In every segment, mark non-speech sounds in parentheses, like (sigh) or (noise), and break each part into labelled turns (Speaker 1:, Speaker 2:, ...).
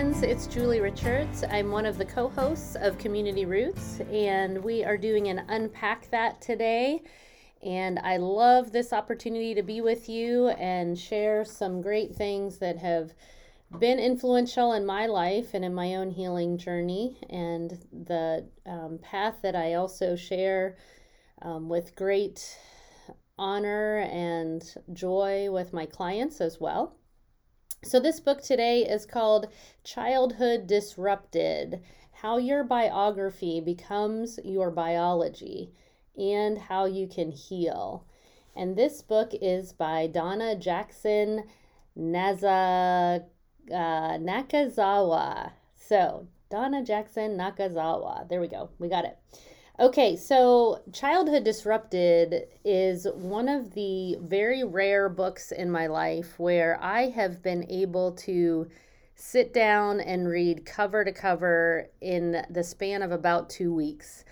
Speaker 1: friends, it's Julie Richards. I'm one of the co hosts of Community Roots, and we are doing an Unpack That today. And I love this opportunity to be with you and share some great things that have been influential in my life and in my own healing journey, and the um, path that I also share um, with great honor and joy with my clients as well. So, this book today is called Childhood Disrupted How Your Biography Becomes Your Biology and How You Can Heal. And this book is by Donna Jackson Naza, uh, Nakazawa. So, Donna Jackson Nakazawa. There we go. We got it. Okay, so Childhood Disrupted is one of the very rare books in my life where I have been able to sit down and read cover to cover in the span of about two weeks.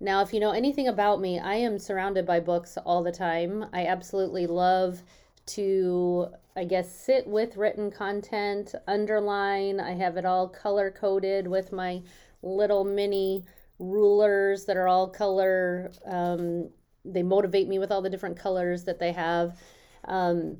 Speaker 1: Now, if you know anything about me, I am surrounded by books all the time. I absolutely love to, I guess, sit with written content, underline. I have it all color coded with my little mini rulers that are all color. Um, they motivate me with all the different colors that they have. Um,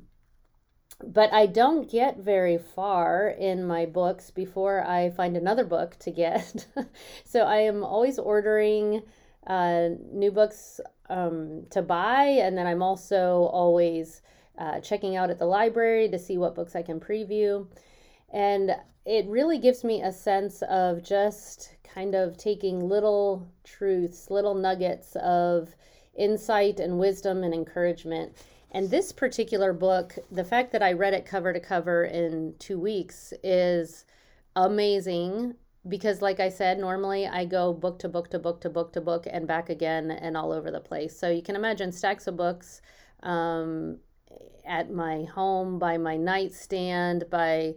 Speaker 1: but I don't get very far in my books before I find another book to get. (laughs) so I am always ordering uh, new books um, to buy, and then I'm also always uh, checking out at the library to see what books I can preview. And it really gives me a sense of just kind of taking little truths, little nuggets of insight and wisdom and encouragement. And this particular book, the fact that I read it cover to cover in two weeks is amazing because, like I said, normally I go book to book to book to book to book and back again and all over the place. So you can imagine stacks of books um, at my home, by my nightstand, by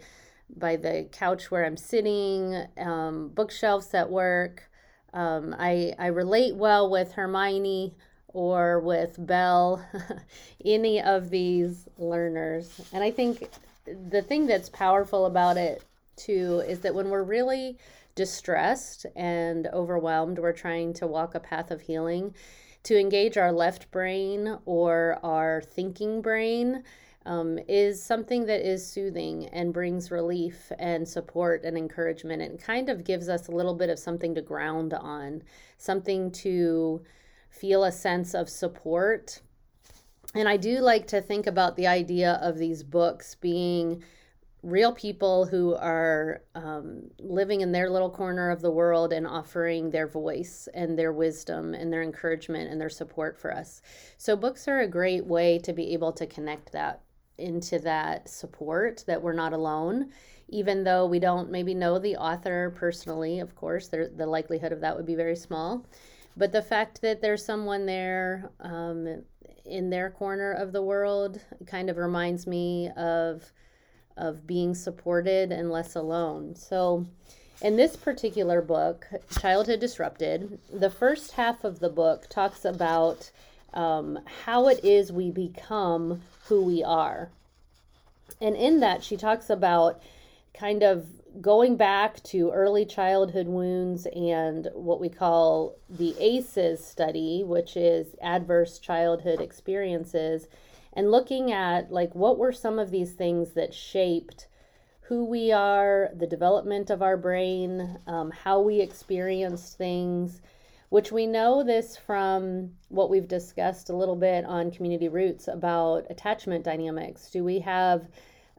Speaker 1: by the couch where I'm sitting, um, bookshelves at work. Um, I, I relate well with Hermione or with Belle, (laughs) any of these learners. And I think the thing that's powerful about it too is that when we're really distressed and overwhelmed, we're trying to walk a path of healing, to engage our left brain or our thinking brain um, is something that is soothing and brings relief and support and encouragement and kind of gives us a little bit of something to ground on, something to feel a sense of support. And I do like to think about the idea of these books being real people who are um, living in their little corner of the world and offering their voice and their wisdom and their encouragement and their support for us. So, books are a great way to be able to connect that into that support that we're not alone even though we don't maybe know the author personally of course there, the likelihood of that would be very small. But the fact that there's someone there um, in their corner of the world kind of reminds me of of being supported and less alone. So in this particular book childhood disrupted the first half of the book talks about um, how it is we become who we are. And in that, she talks about kind of going back to early childhood wounds and what we call the ACEs study, which is adverse childhood experiences, and looking at like what were some of these things that shaped who we are, the development of our brain, um, how we experienced things, which we know this from what we've discussed a little bit on community roots about attachment dynamics. Do we have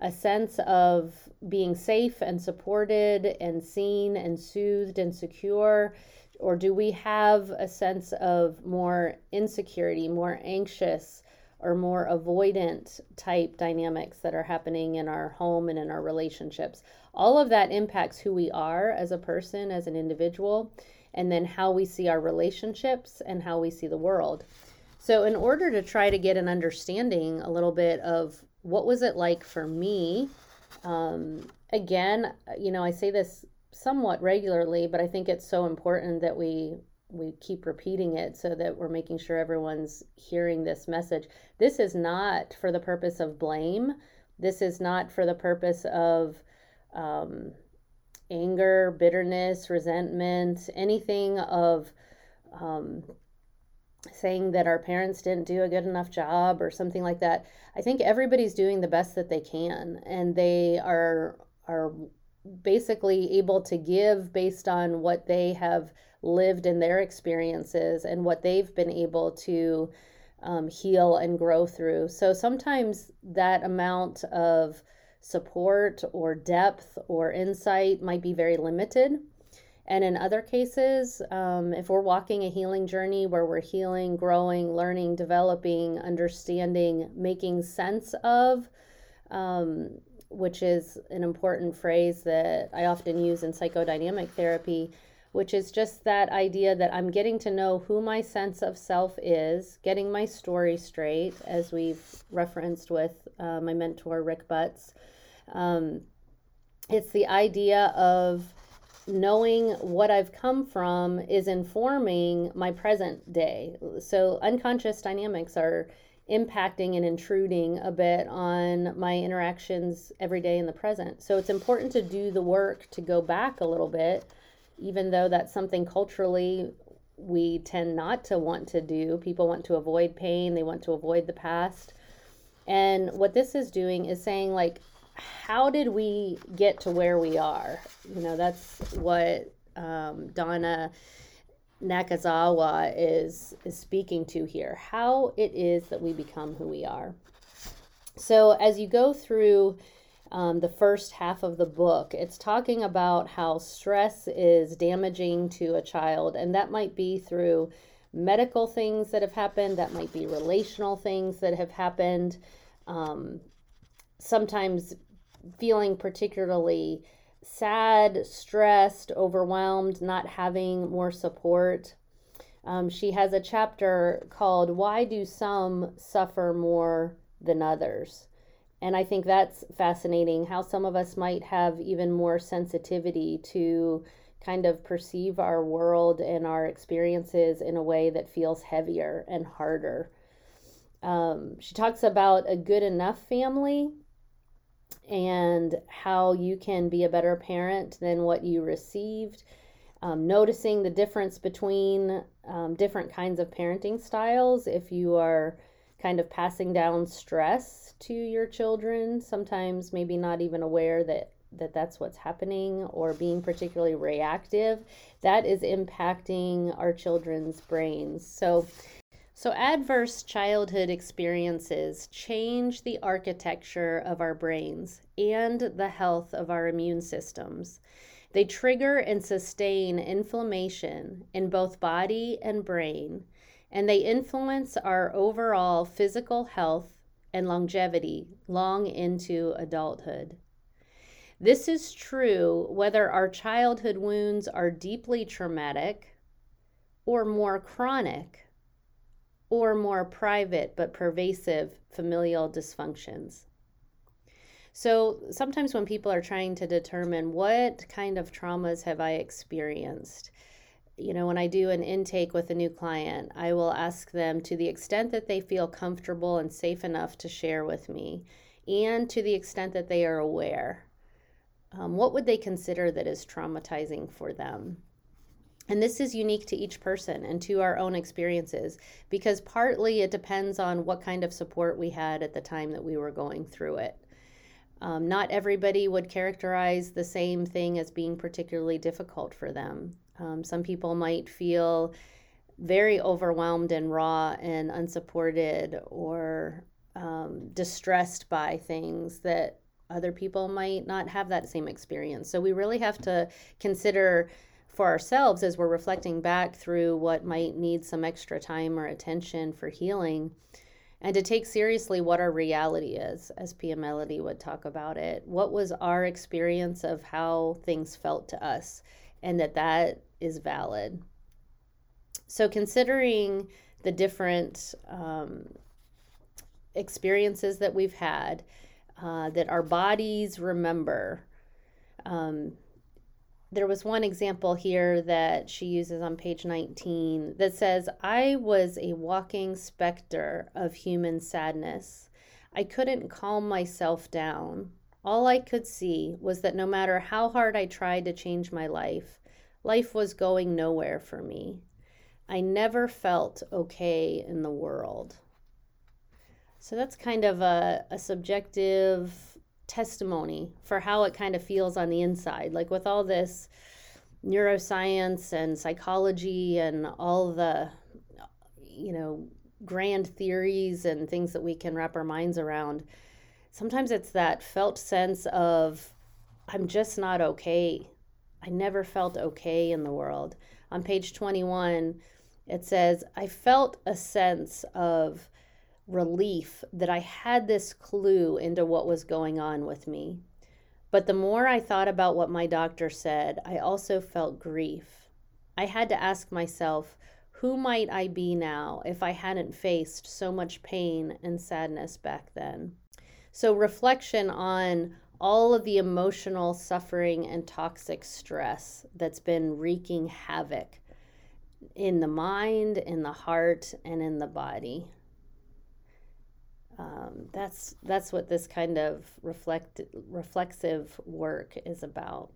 Speaker 1: a sense of being safe and supported and seen and soothed and secure? Or do we have a sense of more insecurity, more anxious, or more avoidant type dynamics that are happening in our home and in our relationships? All of that impacts who we are as a person, as an individual and then how we see our relationships and how we see the world. So, in order to try to get an understanding a little bit of what was it like for me, um, again, you know, I say this somewhat regularly, but I think it's so important that we we keep repeating it so that we're making sure everyone's hearing this message. This is not for the purpose of blame. This is not for the purpose of um, anger, bitterness, resentment, anything of um, saying that our parents didn't do a good enough job or something like that. I think everybody's doing the best that they can and they are are basically able to give based on what they have lived in their experiences and what they've been able to um, heal and grow through. So sometimes that amount of support or depth or insight might be very limited. And in other cases, um, if we're walking a healing journey where we're healing, growing, learning, developing, understanding, making sense of, um, which is an important phrase that I often use in psychodynamic therapy, which is just that idea that I'm getting to know who my sense of self is, getting my story straight, as we've referenced with uh, my mentor, Rick Butts. Um, it's the idea of knowing what I've come from is informing my present day. So, unconscious dynamics are impacting and intruding a bit on my interactions every day in the present. So, it's important to do the work to go back a little bit, even though that's something culturally we tend not to want to do. People want to avoid pain, they want to avoid the past. And what this is doing is saying, like, how did we get to where we are? You know, that's what um, Donna Nakazawa is is speaking to here. How it is that we become who we are. So as you go through um, the first half of the book, it's talking about how stress is damaging to a child, and that might be through medical things that have happened, that might be relational things that have happened. Um, sometimes feeling particularly sad, stressed, overwhelmed, not having more support. Um, she has a chapter called Why Do Some Suffer More Than Others? And I think that's fascinating how some of us might have even more sensitivity to kind of perceive our world and our experiences in a way that feels heavier and harder. Um, she talks about a good enough family and how you can be a better parent than what you received. Um, noticing the difference between um, different kinds of parenting styles. If you are kind of passing down stress to your children, sometimes maybe not even aware that that that's what's happening or being particularly reactive that is impacting our children's brains so so, adverse childhood experiences change the architecture of our brains and the health of our immune systems. They trigger and sustain inflammation in both body and brain, and they influence our overall physical health and longevity long into adulthood. This is true whether our childhood wounds are deeply traumatic or more chronic or more private but pervasive familial dysfunctions. So sometimes when people are trying to determine what kind of traumas have I experienced, you know, when I do an intake with a new client, I will ask them to the extent that they feel comfortable and safe enough to share with me, and to the extent that they are aware, um, what would they consider that is traumatizing for them? And this is unique to each person and to our own experiences because partly it depends on what kind of support we had at the time that we were going through it. Um, not everybody would characterize the same thing as being particularly difficult for them. Um, some people might feel very overwhelmed and raw and unsupported or um, distressed by things that other people might not have that same experience. So we really have to consider for ourselves as we're reflecting back through what might need some extra time or attention for healing and to take seriously what our reality is as Pia Mellody would talk about it what was our experience of how things felt to us and that that is valid so considering the different um, experiences that we've had uh, that our bodies remember um, there was one example here that she uses on page 19 that says, I was a walking specter of human sadness. I couldn't calm myself down All I could see was that no matter how hard I tried to change my life, life was going nowhere for me. I never felt okay in the world. So that's kind of a, a subjective testimony for how it kind of feels on the inside. Like with all this neuroscience and psychology and all the, you know, grand theories and things that we can wrap our minds around, sometimes it's that felt sense of, I'm just not okay. I never felt okay in the world. On page 21, it says, I felt a sense of relief that I had this clue into what was going on with me. But the more I thought about what my doctor said, I also felt grief. I had to ask myself, who might I be now if I hadn't faced so much pain and sadness back then? So, reflection on all of the emotional suffering and toxic stress that's been wreaking havoc in the mind, in the heart, and in the body. Um, that's that's what this kind of reflect reflexive work is about.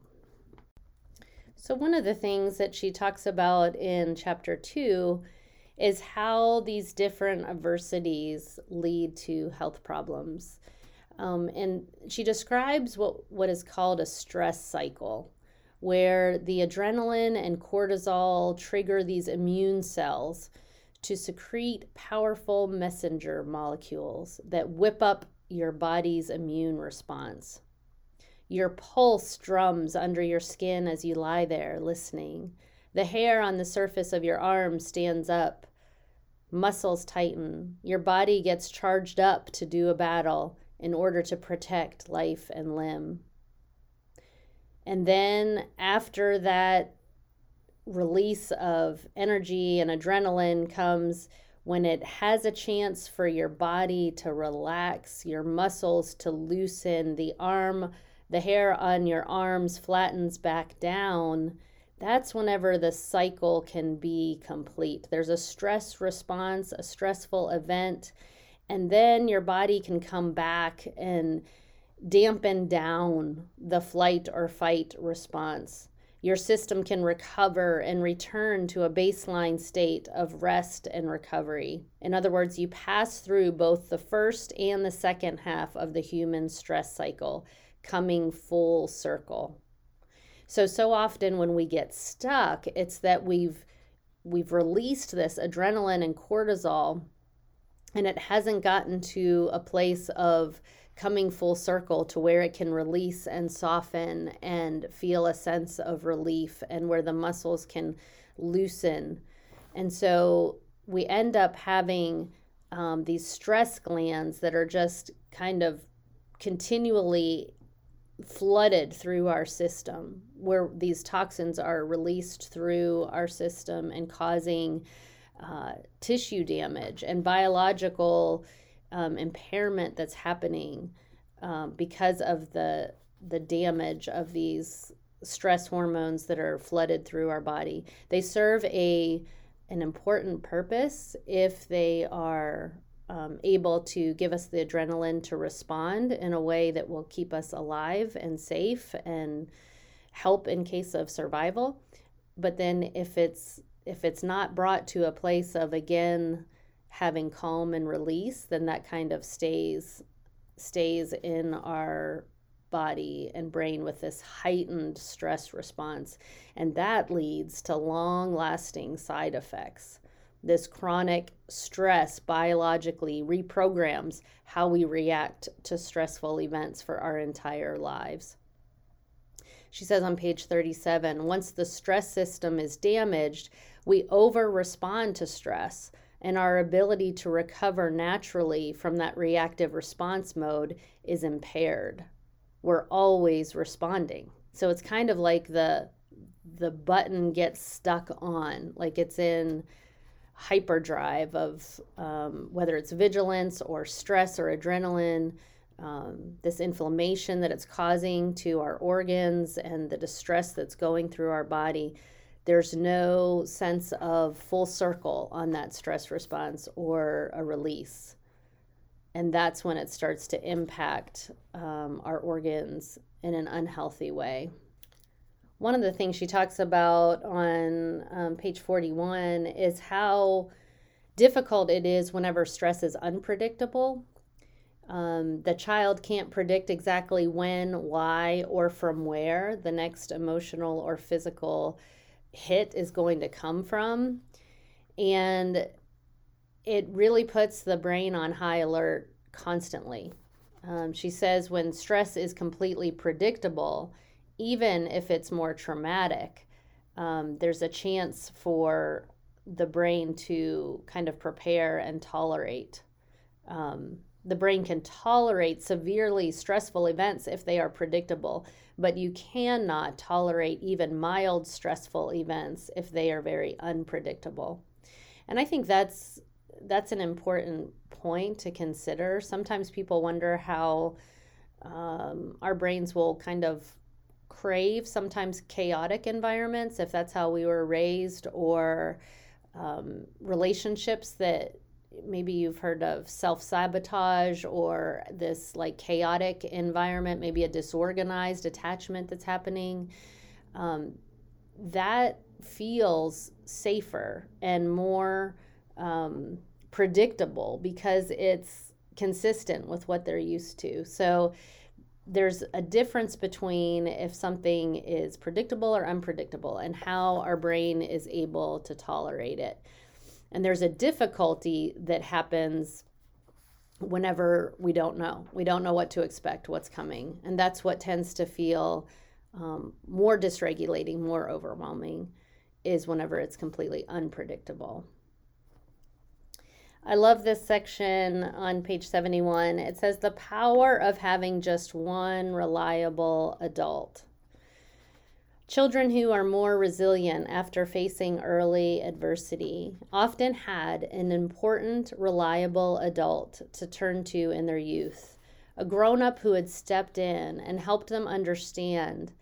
Speaker 1: So one of the things that she talks about in chapter two is how these different adversities lead to health problems. Um, and she describes what, what is called a stress cycle where the adrenaline and cortisol trigger these immune cells to secrete powerful messenger molecules that whip up your body's immune response. Your pulse drums under your skin as you lie there listening. The hair on the surface of your arm stands up. Muscles tighten. Your body gets charged up to do a battle in order to protect life and limb. And then after that release of energy and adrenaline comes when it has a chance for your body to relax, your muscles to loosen, the arm, the hair on your arms flattens back down. That's whenever the cycle can be complete. There's a stress response, a stressful event, and then your body can come back and dampen down the flight or fight response. Your system can recover and return to a baseline state of rest and recovery. In other words, you pass through both the first and the second half of the human stress cycle, coming full circle. So so often when we get stuck, it's that we've we've released this adrenaline and cortisol and it hasn't gotten to a place of coming full circle to where it can release and soften and feel a sense of relief and where the muscles can loosen. And so we end up having um, these stress glands that are just kind of continually flooded through our system, where these toxins are released through our system and causing uh, tissue damage and biological um, impairment that's happening um, because of the the damage of these stress hormones that are flooded through our body. They serve a an important purpose if they are um, able to give us the adrenaline to respond in a way that will keep us alive and safe and help in case of survival. But then if it's if it's not brought to a place of again having calm and release, then that kind of stays stays in our body and brain with this heightened stress response. And that leads to long lasting side effects. This chronic stress biologically reprograms how we react to stressful events for our entire lives. She says on page 37 once the stress system is damaged, we over respond to stress and our ability to recover naturally from that reactive response mode is impaired. We're always responding. So it's kind of like the the button gets stuck on, like it's in hyperdrive of um, whether it's vigilance or stress or adrenaline, um, this inflammation that it's causing to our organs and the distress that's going through our body there's no sense of full circle on that stress response or a release. and that's when it starts to impact um, our organs in an unhealthy way. One of the things she talks about on um, page 41 is how difficult it is whenever stress is unpredictable. Um, the child can't predict exactly when, why, or from where the next emotional or physical hit is going to come from. And it really puts the brain on high alert constantly. Um, she says when stress is completely predictable, even if it's more traumatic, um, there's a chance for the brain to kind of prepare and tolerate. Um, the brain can tolerate severely stressful events if they are predictable, but you cannot tolerate even mild stressful events if they are very unpredictable. And I think that's that's an important point to consider. Sometimes people wonder how um, our brains will kind of crave sometimes chaotic environments, if that's how we were raised, or um, relationships that maybe you've heard of self sabotage or this like chaotic environment, maybe a disorganized attachment that's happening. Um, that feels safer and more um, predictable because it's consistent with what they're used to. So there's a difference between if something is predictable or unpredictable and how our brain is able to tolerate it. And there's a difficulty that happens whenever we don't know. We don't know what to expect, what's coming. And that's what tends to feel um, more dysregulating, more overwhelming, is whenever it's completely unpredictable. I love this section on page 71. It says the power of having just one reliable adult. Children who are more resilient after facing early adversity often had an important, reliable adult to turn to in their youth, a grown up who had stepped in and helped them understand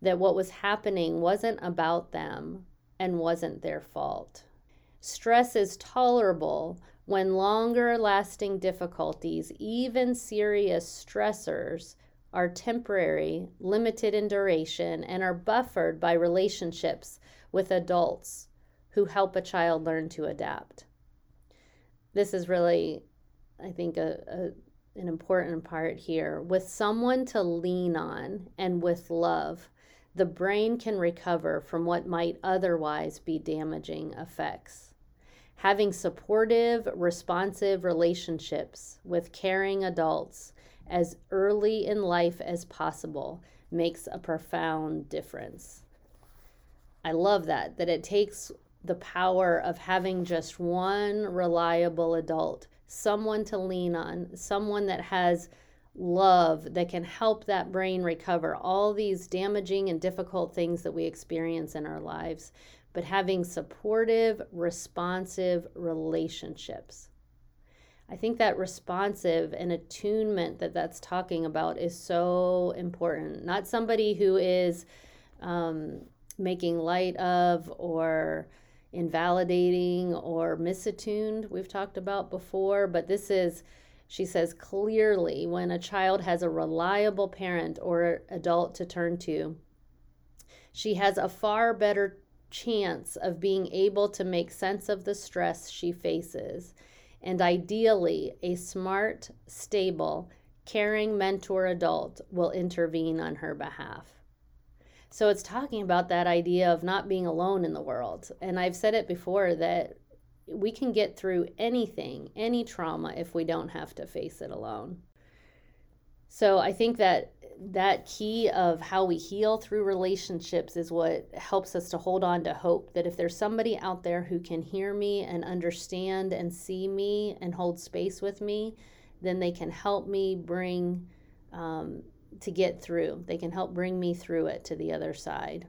Speaker 1: that what was happening wasn't about them and wasn't their fault. Stress is tolerable when longer lasting difficulties, even serious stressors, are temporary, limited in duration, and are buffered by relationships with adults who help a child learn to adapt. This is really, I think, a, a, an important part here. With someone to lean on and with love, the brain can recover from what might otherwise be damaging effects. Having supportive, responsive relationships with caring adults as early in life as possible makes a profound difference. I love that, that it takes the power of having just one reliable adult, someone to lean on, someone that has love that can help that brain recover all these damaging and difficult things that we experience in our lives but having supportive, responsive relationships. I think that responsive and attunement that that's talking about is so important. Not somebody who is um, making light of or invalidating or misattuned, we've talked about before, but this is, she says clearly, when a child has a reliable parent or adult to turn to, she has a far better chance of being able to make sense of the stress she faces, and ideally, a smart, stable, caring mentor adult will intervene on her behalf. So it's talking about that idea of not being alone in the world. And I've said it before that we can get through anything, any trauma, if we don't have to face it alone. So I think that that key of how we heal through relationships is what helps us to hold on to hope that if there's somebody out there who can hear me and understand and see me and hold space with me, then they can help me bring um, to get through. They can help bring me through it to the other side.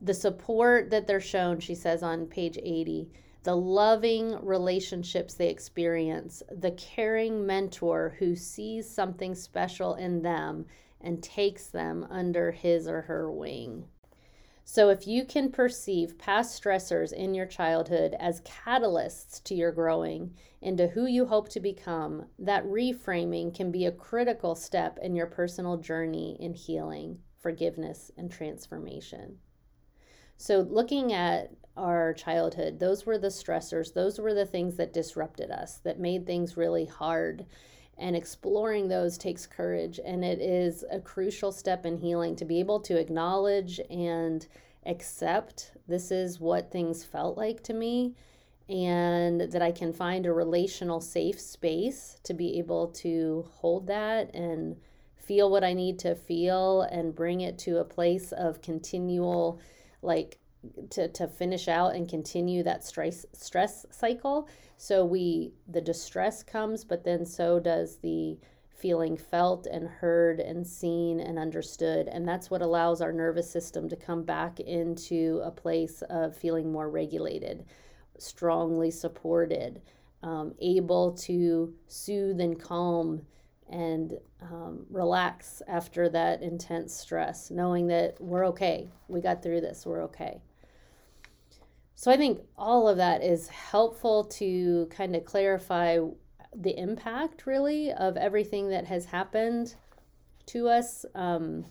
Speaker 1: The support that they're shown, she says on page 80, the loving relationships they experience, the caring mentor who sees something special in them and takes them under his or her wing. So, if you can perceive past stressors in your childhood as catalysts to your growing into who you hope to become, that reframing can be a critical step in your personal journey in healing, forgiveness, and transformation. So, looking at our childhood, those were the stressors, those were the things that disrupted us, that made things really hard. And exploring those takes courage, and it is a crucial step in healing to be able to acknowledge and accept this is what things felt like to me, and that I can find a relational safe space to be able to hold that and feel what I need to feel and bring it to a place of continual like to, to finish out and continue that stress stress cycle so we the distress comes but then so does the feeling felt and heard and seen and understood and that's what allows our nervous system to come back into a place of feeling more regulated strongly supported um, able to soothe and calm and um, relax after that intense stress, knowing that we're okay. We got through this. We're okay. So I think all of that is helpful to kind of clarify the impact, really, of everything that has happened to us. Um,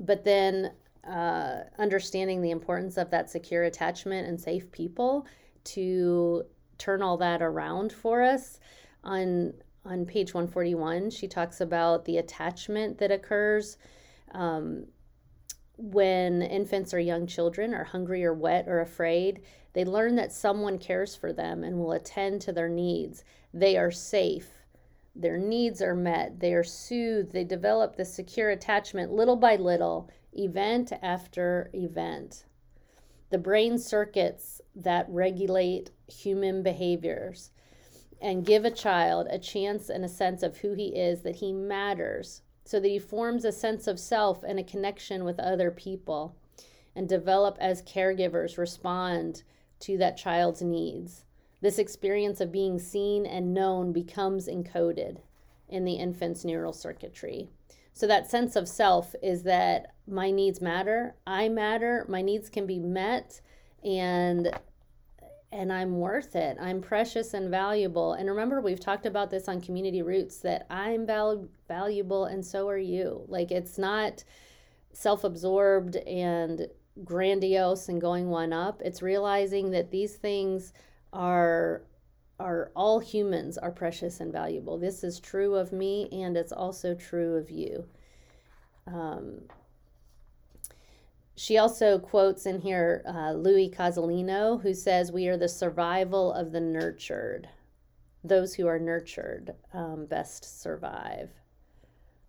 Speaker 1: but then uh, understanding the importance of that secure attachment and safe people to turn all that around for us on on page 141, she talks about the attachment that occurs um, when infants or young children are hungry or wet or afraid. They learn that someone cares for them and will attend to their needs. They are safe. Their needs are met. They are soothed. They develop this secure attachment little by little, event after event. The brain circuits that regulate human behaviors and give a child a chance and a sense of who he is, that he matters, so that he forms a sense of self and a connection with other people, and develop as caregivers respond to that child's needs. This experience of being seen and known becomes encoded in the infant's neural circuitry. So, that sense of self is that my needs matter, I matter, my needs can be met, and and I'm worth it. I'm precious and valuable. And remember, we've talked about this on Community Roots that I'm val- valuable and so are you. Like, it's not self absorbed and grandiose and going one up. It's realizing that these things are are all humans are precious and valuable. This is true of me and it's also true of you. Um, she also quotes in here uh, Louis Cozolino, who says, We are the survival of the nurtured. Those who are nurtured um, best survive.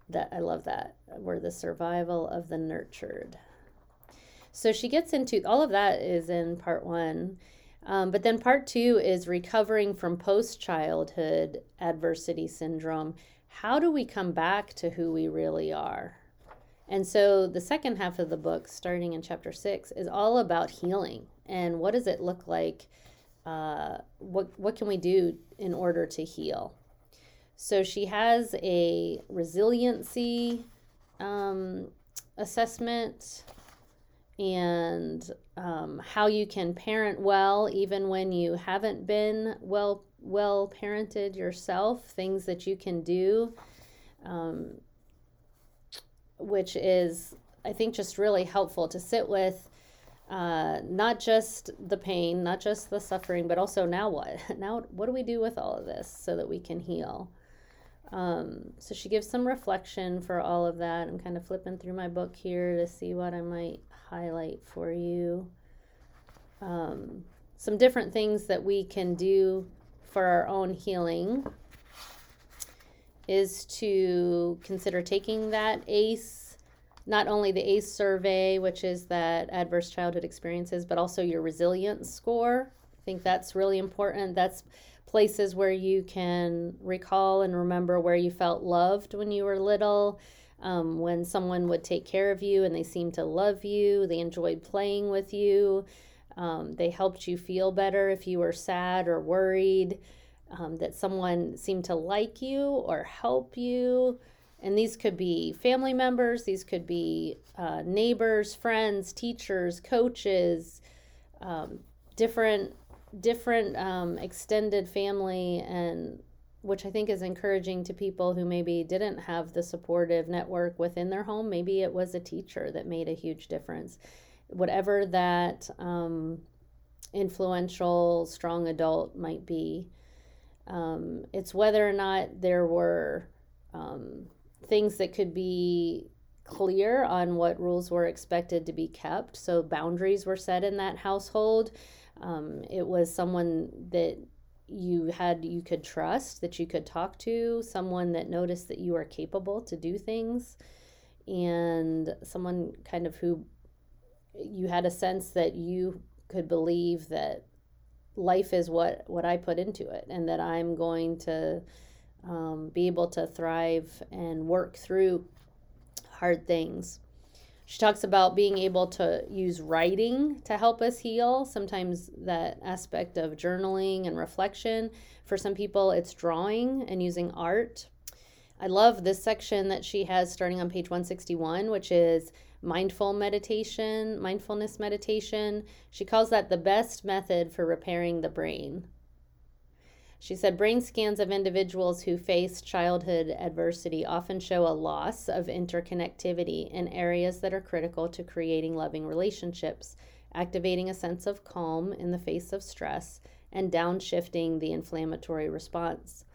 Speaker 1: That I love that. We're the survival of the nurtured. So she gets into all of that is in part one. Um, but then part two is recovering from post childhood adversity syndrome. How do we come back to who we really are? And so the second half of the book, starting in chapter six, is all about healing and what does it look like? Uh, what what can we do in order to heal? So she has a resiliency um, assessment and um, how you can parent well even when you haven't been well well parented yourself. Things that you can do. Um, which is, I think, just really helpful to sit with. Uh, not just the pain, not just the suffering, but also now what? (laughs) Now, what do we do with all of this so that we can heal? Um, so she gives some reflection for all of that. I'm kind of flipping through my book here to see what I might highlight for you. Um, some different things that we can do for our own healing is to consider taking that ACE, not only the ACE survey, which is that adverse childhood experiences, but also your resilience score. I think that's really important. That's places where you can recall and remember where you felt loved when you were little. Um, when someone would take care of you and they seemed to love you, they enjoyed playing with you, um, they helped you feel better if you were sad or worried um, that someone seemed to like you or help you. And these could be family members, these could be uh, neighbors, friends, teachers, coaches, um, different different um, extended family and which I think is encouraging to people who maybe didn't have the supportive network within their home. Maybe it was a teacher that made a huge difference. Whatever that um, influential, strong adult might be, um, it's whether or not there were um, things that could be clear on what rules were expected to be kept. So boundaries were set in that household. Um, it was someone that you had you could trust that you could talk to someone that noticed that you are capable to do things and someone kind of who you had a sense that you could believe that life is what what I put into it and that I'm going to um, be able to thrive and work through hard things she talks about being able to use writing to help us heal. Sometimes that aspect of journaling and reflection. For some people, it's drawing and using art. I love this section that she has starting on page 161, which is mindful meditation, mindfulness meditation. She calls that the best method for repairing the brain. She said brain scans of individuals who face childhood adversity often show a loss of interconnectivity in areas that are critical to creating loving relationships, activating a sense of calm in the face of stress, and downshifting the inflammatory response.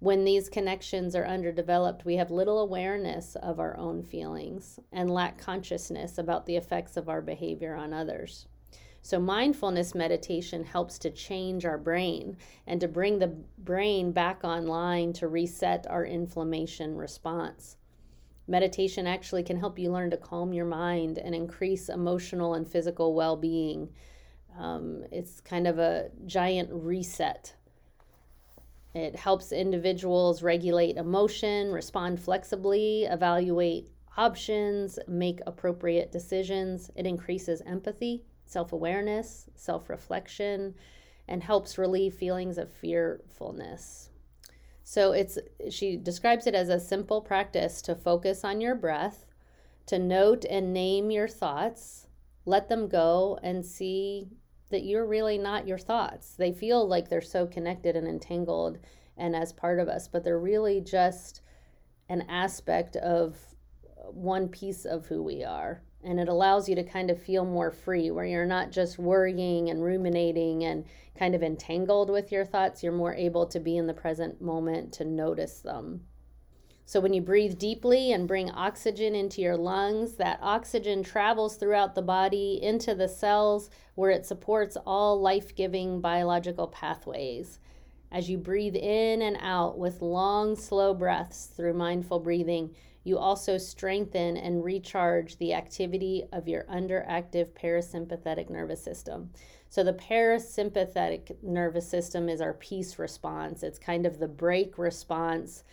Speaker 1: When these connections are underdeveloped, we have little awareness of our own feelings and lack consciousness about the effects of our behavior on others. So, mindfulness meditation helps to change our brain and to bring the brain back online to reset our inflammation response. Meditation actually can help you learn to calm your mind and increase emotional and physical well being. Um, it's kind of a giant reset. It helps individuals regulate emotion, respond flexibly, evaluate options, make appropriate decisions. It increases empathy self awareness, self reflection, and helps relieve feelings of fearfulness. So it's she describes it as a simple practice to focus on your breath, to note and name your thoughts, let them go and see that you're really not your thoughts. They feel like they're so connected and entangled and as part of us, but they're really just an aspect of one piece of who we are. And it allows you to kind of feel more free where you're not just worrying and ruminating and kind of entangled with your thoughts. You're more able to be in the present moment to notice them so when you breathe deeply and bring oxygen into your lungs that oxygen travels throughout the body into the cells where it supports all life-giving biological pathways as you breathe in and out with long slow breaths through mindful breathing you also strengthen and recharge the activity of your underactive parasympathetic nervous system. So, the parasympathetic nervous system is our peace response. It's kind of the brake response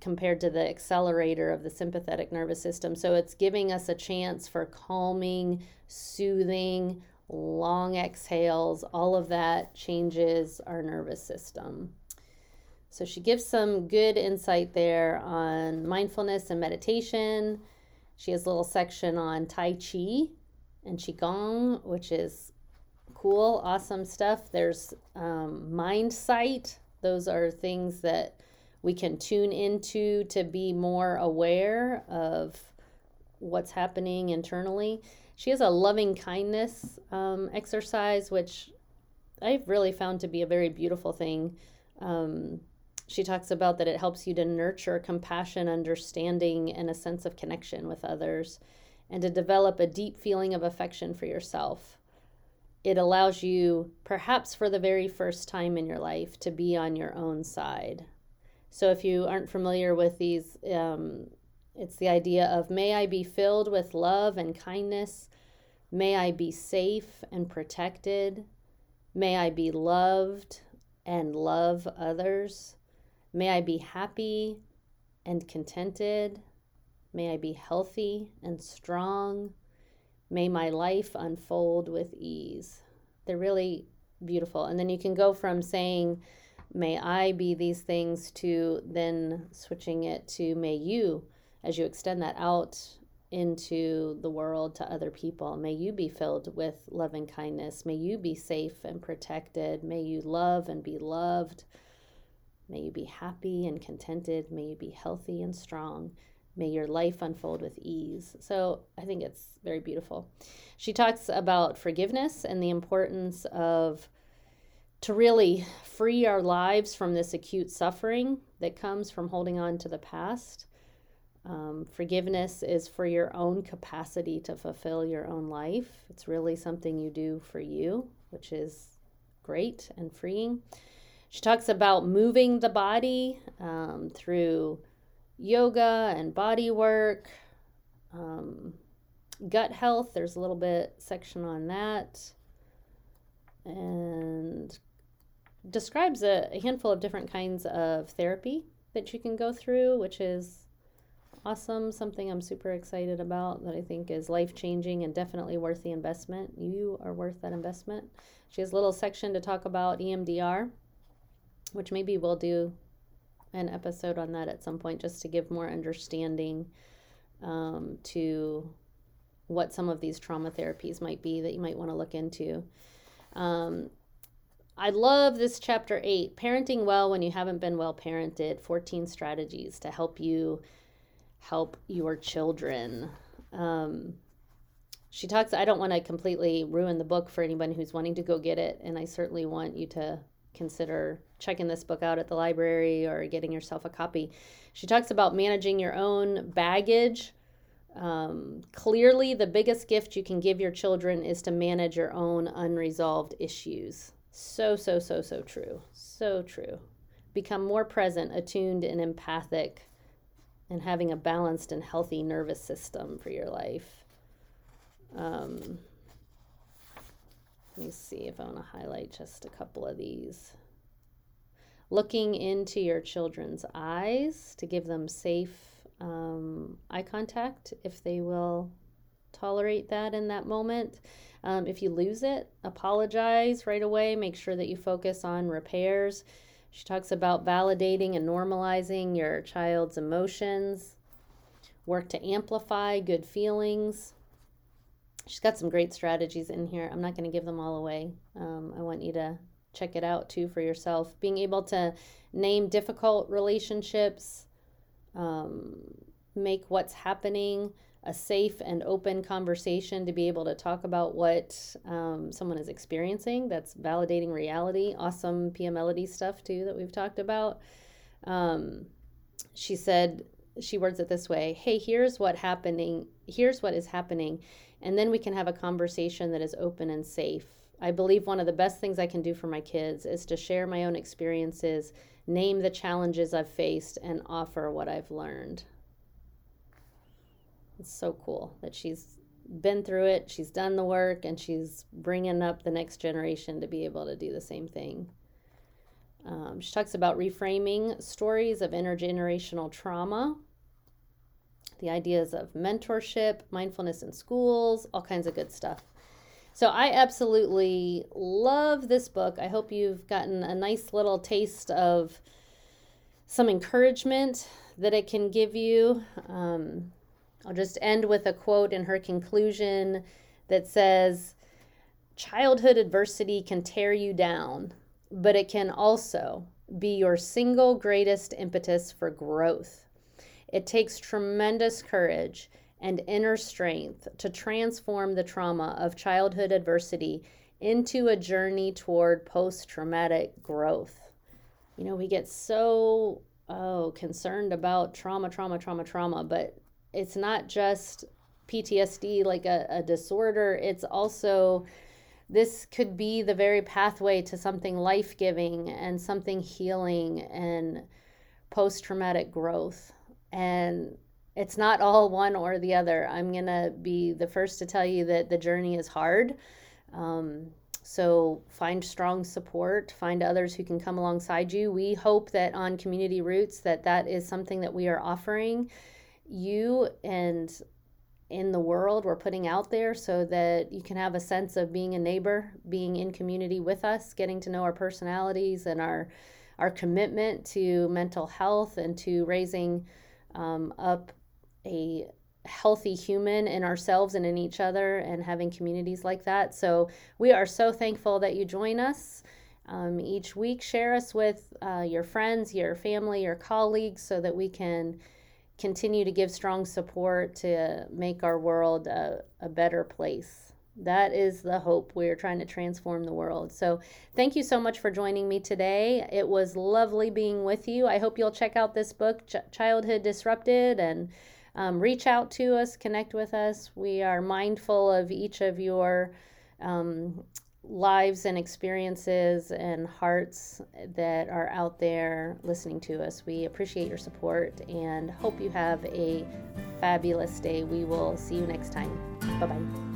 Speaker 1: compared to the accelerator of the sympathetic nervous system. So, it's giving us a chance for calming, soothing, long exhales. All of that changes our nervous system. So she gives some good insight there on mindfulness and meditation. She has a little section on Tai Chi and Qigong, which is cool, awesome stuff. There's um, mind sight. Those are things that we can tune into to be more aware of what's happening internally. She has a loving kindness um, exercise, which I've really found to be a very beautiful thing. Um, she talks about that it helps you to nurture compassion, understanding, and a sense of connection with others, and to develop a deep feeling of affection for yourself. It allows you, perhaps for the very first time in your life, to be on your own side. So, if you aren't familiar with these, um, it's the idea of may I be filled with love and kindness. May I be safe and protected. May I be loved and love others. May I be happy and contented. May I be healthy and strong. May my life unfold with ease. They're really beautiful. And then you can go from saying may I be these things to then switching it to may you, as you extend that out into the world to other people. May you be filled with loving kindness. May you be safe and protected. May you love and be loved. May you be happy and contented. May you be healthy and strong. May your life unfold with ease. So I think it's very beautiful. She talks about forgiveness and the importance of to really free our lives from this acute suffering that comes from holding on to the past um, forgiveness is for your own capacity to fulfill your own life. It's really something you do for you, which is great and freeing. She talks about moving the body um, through yoga and body work, um, gut health. There's a little bit section on that, and describes a, a handful of different kinds of therapy that you can go through, which is awesome, something I'm super excited about that I think is life changing and definitely worth the investment. You are worth that investment. She has a little section to talk about EMDR, which maybe we'll do an episode on that at some point just to give more understanding um, to what some of these trauma therapies might be that you might want to look into. Um, I love this chapter eight parenting well when you haven't been well parented 14 strategies to help you help your children. Um, she talks, I don't want to completely ruin the book for anyone who's wanting to go get it, and I certainly want you to consider checking this book out at the library or getting yourself a copy. She talks about managing your own baggage. Um, clearly, the biggest gift you can give your children is to manage your own unresolved issues. So, so, so, so true. So true. Become more present, attuned, and empathic and having a balanced and healthy nervous system for your life. Um, let me see if I want to highlight just a couple of these. Looking into your children's eyes to give them safe um, eye contact if they will tolerate that in that moment. Um, if you lose it, apologize right away. Make sure that you focus on repairs. She talks about validating and normalizing your child's emotions, work to amplify good feelings. She's got some great strategies in here. I'm not going to give them all away. Um, I want you to check it out too for yourself. Being able to name difficult relationships, um, make what's happening a safe and open conversation to be able to talk about what um, someone is experiencing. That's validating reality. Awesome Pia Mellody stuff, too, that we've talked about. Um, she said, she words it this way Hey, here's what happening. Here's what is happening. And then we can have a conversation that is open and safe. I believe one of the best things I can do for my kids is to share my own experiences, name the challenges I've faced, and offer what I've learned. It's so cool that she's been through it, she's done the work, and she's bringing up the next generation to be able to do the same thing. Um, she talks about reframing stories of intergenerational trauma, the ideas of mentorship, mindfulness in schools, all kinds of good stuff. So I absolutely love this book. I hope you've gotten a nice little taste of some encouragement that it can give you. Um, I'll just end with a quote in her conclusion that says, Childhood adversity can tear you down, but it can also be your single greatest impetus for growth. It takes tremendous courage and inner strength to transform the trauma of childhood adversity into a journey toward post traumatic growth. You know, we get so oh concerned about trauma, trauma, trauma, trauma, but it's not just PTSD like a, a disorder, it's also this could be the very pathway to something life giving and something healing and post traumatic growth. And it's not all one or the other. I'm going to be the first to tell you that the journey is hard. Um, so find strong support, find others who can come alongside you. We hope that on Community Roots that that is something that we are offering you and in the world we're putting out there so that you can have a sense of being a neighbor, being in community with us, getting to know our personalities and our our commitment to mental health and to raising um, up a healthy human in ourselves and in each other and having communities like that. So we are so thankful that you join us. Um, each week, share us with uh, your friends, your family, your colleagues so that we can continue to give strong support to make our world a, a better place. That is the hope. We're trying to transform the world. So, thank you so much for joining me today. It was lovely being with you. I hope you'll check out this book, Ch- Childhood Disrupted, and um, reach out to us, connect with us. We are mindful of each of your um, lives and experiences and hearts that are out there listening to us. We appreciate your support and hope you have a fabulous day. We will see you next time. Bye bye.